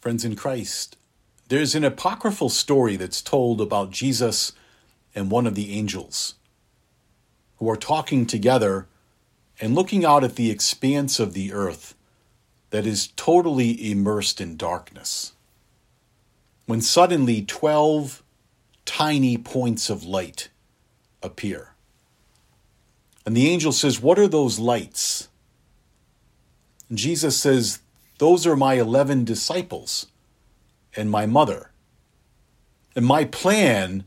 Friends in Christ, there's an apocryphal story that's told about Jesus and one of the angels who are talking together and looking out at the expanse of the earth that is totally immersed in darkness. When suddenly 12 tiny points of light appear. And the angel says, What are those lights? And Jesus says, Those are my 11 disciples and my mother. And my plan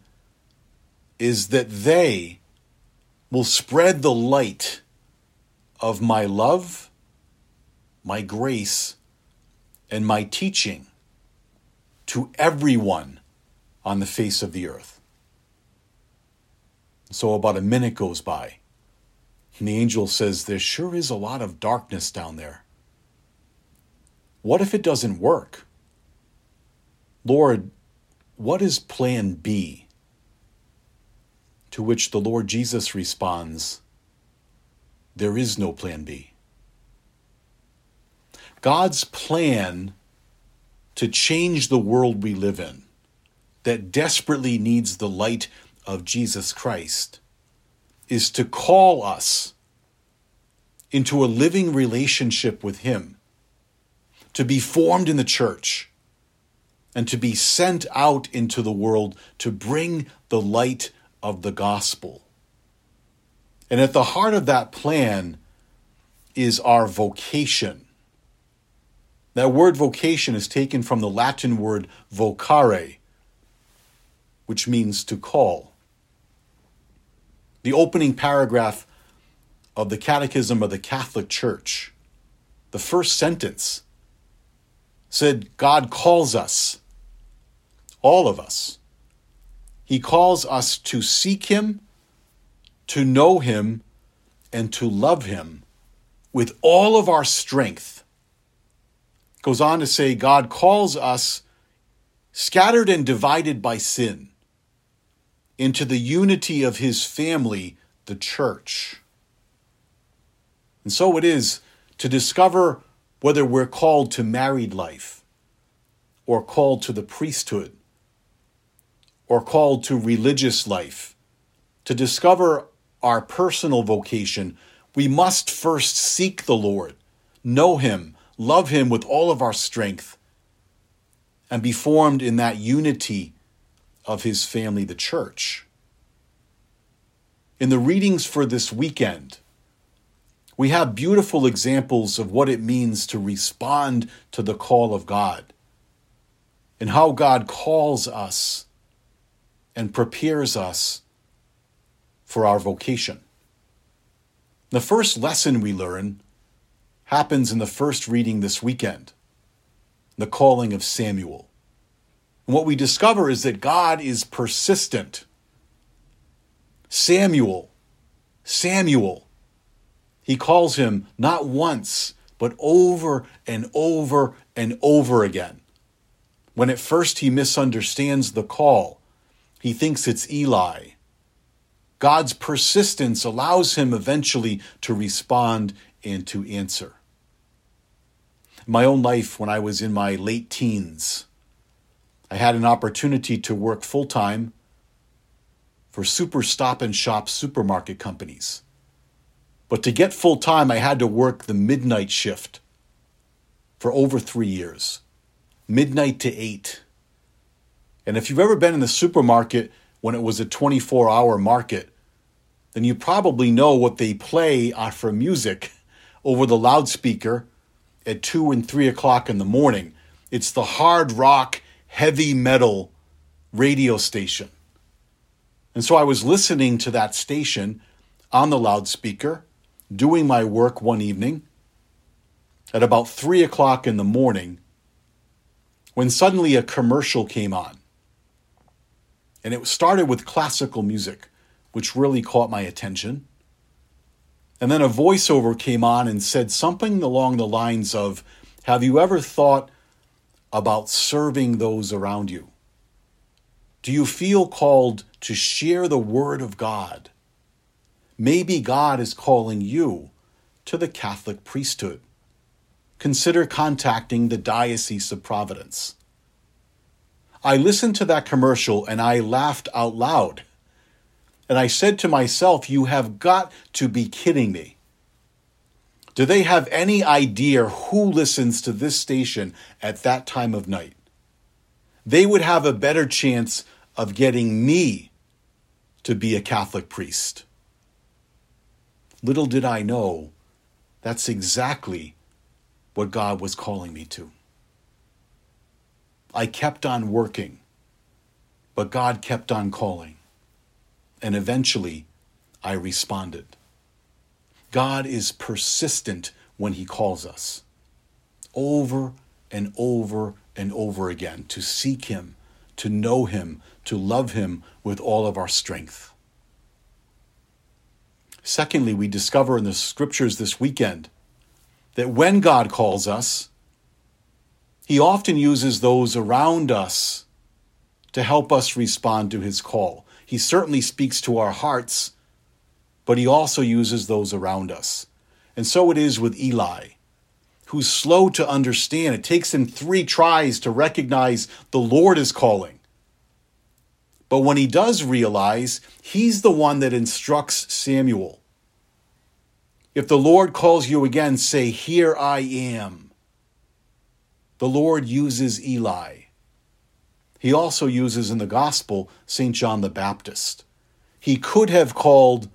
is that they will spread the light of my love, my grace, and my teaching to everyone on the face of the earth. So about a minute goes by, and the angel says, There sure is a lot of darkness down there. What if it doesn't work? Lord, what is plan B? To which the Lord Jesus responds, There is no plan B. God's plan to change the world we live in, that desperately needs the light of Jesus Christ, is to call us into a living relationship with Him, to be formed in the church and to be sent out into the world to bring the light of the gospel. And at the heart of that plan is our vocation. That word vocation is taken from the Latin word vocare, which means to call. The opening paragraph of the Catechism of the Catholic Church, the first sentence, said, God calls us all of us. He calls us to seek Him, to know Him, and to love Him with all of our strength. Goes on to say, God calls us scattered and divided by sin into the unity of His family, the church. And so it is to discover whether we're called to married life or called to the priesthood or called to religious life, to discover our personal vocation, we must first seek the Lord, know Him, love Him with all of our strength, and be formed in that unity of His family, the church. In the readings for this weekend, we have beautiful examples of what it means to respond to the call of God and how God calls us and prepares us for our vocation. The first lesson we learn happens in the first reading this weekend the calling of Samuel. And what we discover is that God is persistent. Samuel, Samuel, he calls him not once, but over and over and over again. When at first he misunderstands the call, he thinks it's Eli. God's persistence allows him eventually to respond and to answer. My own life, when I was in my late teens, I had an opportunity to work full time for super stop and shop supermarket companies. But to get full time, I had to work the midnight shift for over three years, midnight to eight. And if you've ever been in the supermarket when it was a 24 hour market, then you probably know what they play uh, for music over the loudspeaker at 2 and 3 o'clock in the morning. It's the hard rock, heavy metal radio station. And so I was listening to that station on the loudspeaker, doing my work one evening at about 3 o'clock in the morning, when suddenly a commercial came on. And it started with classical music, which really caught my attention. And then a voiceover came on and said something along the lines of Have you ever thought about serving those around you? Do you feel called to share the Word of God? Maybe God is calling you to the Catholic priesthood. consider contacting the Diocese of Providence. I listened to that commercial and I laughed out loud. And I said to myself, You have got to be kidding me. Do they have any idea who listens to this station at that time of night? They would have a better chance of getting me to be a Catholic priest. Little did I know that's exactly what God was calling me to. I kept on working, but God kept on calling. And eventually, I responded. God is persistent when He calls us over and over and over again to seek Him, to know Him, to love Him with all of our strength. Secondly, we discover in the scriptures this weekend that when God calls us, He often uses those around us to help us respond to His call. He certainly speaks to our hearts, but He also uses those around us. And so it is with Eli, who's slow to understand. It takes him three tries to recognize the Lord is calling. But when he does realize, he's the one that instructs Samuel. If the Lord calls you again, say, Here I am. The Lord uses Eli. He also uses in the gospel St. John the Baptist. He could have called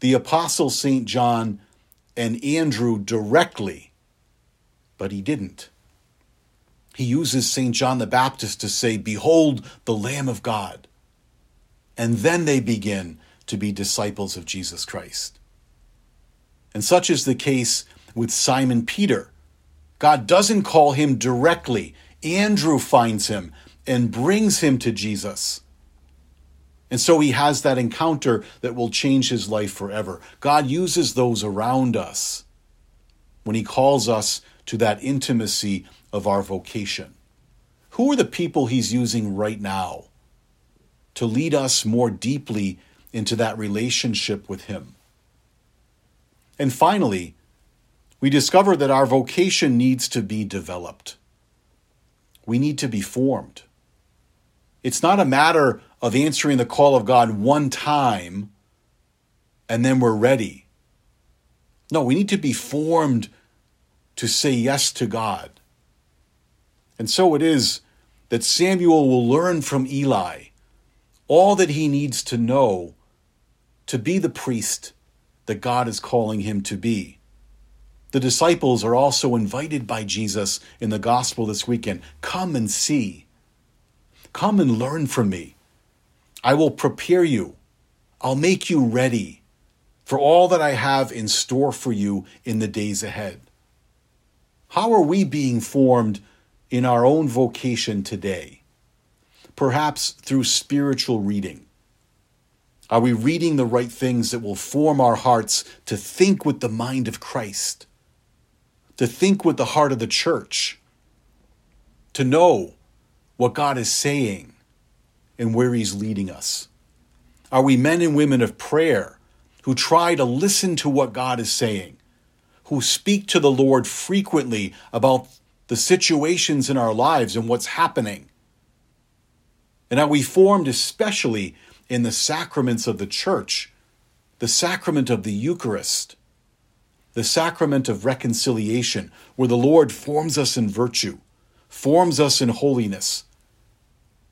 the apostle St. John and Andrew directly, but he didn't. He uses St. John the Baptist to say, Behold the Lamb of God. And then they begin to be disciples of Jesus Christ. And such is the case with Simon Peter. God doesn't call him directly. Andrew finds him and brings him to Jesus. And so he has that encounter that will change his life forever. God uses those around us when he calls us to that intimacy of our vocation. Who are the people he's using right now to lead us more deeply into that relationship with him? And finally, we discover that our vocation needs to be developed. We need to be formed. It's not a matter of answering the call of God one time and then we're ready. No, we need to be formed to say yes to God. And so it is that Samuel will learn from Eli all that he needs to know to be the priest that God is calling him to be. The disciples are also invited by Jesus in the gospel this weekend come and see. Come and learn from me. I will prepare you. I'll make you ready for all that I have in store for you in the days ahead. How are we being formed in our own vocation today? Perhaps through spiritual reading are we reading the right things that will form our hearts to think with the mind of Christ, to think with the heart of the church, to know what God is saying and where He's leading us? Are we men and women of prayer who try to listen to what God is saying, who speak to the Lord frequently about the situations in our lives and what's happening? And are we formed especially in the sacraments of the church, the sacrament of the Eucharist, the sacrament of reconciliation, where the Lord forms us in virtue, forms us in holiness,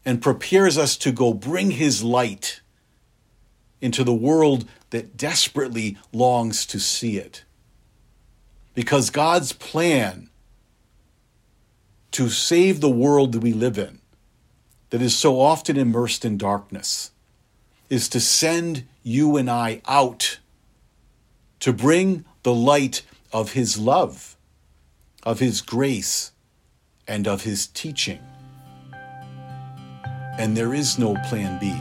and prepares us to go bring his light into the world that desperately longs to see it. Because God's plan to save the world that we live in, that is so often immersed in darkness, is to send you and I out to bring the light of His love, of His grace, and of His teaching. And there is no plan B.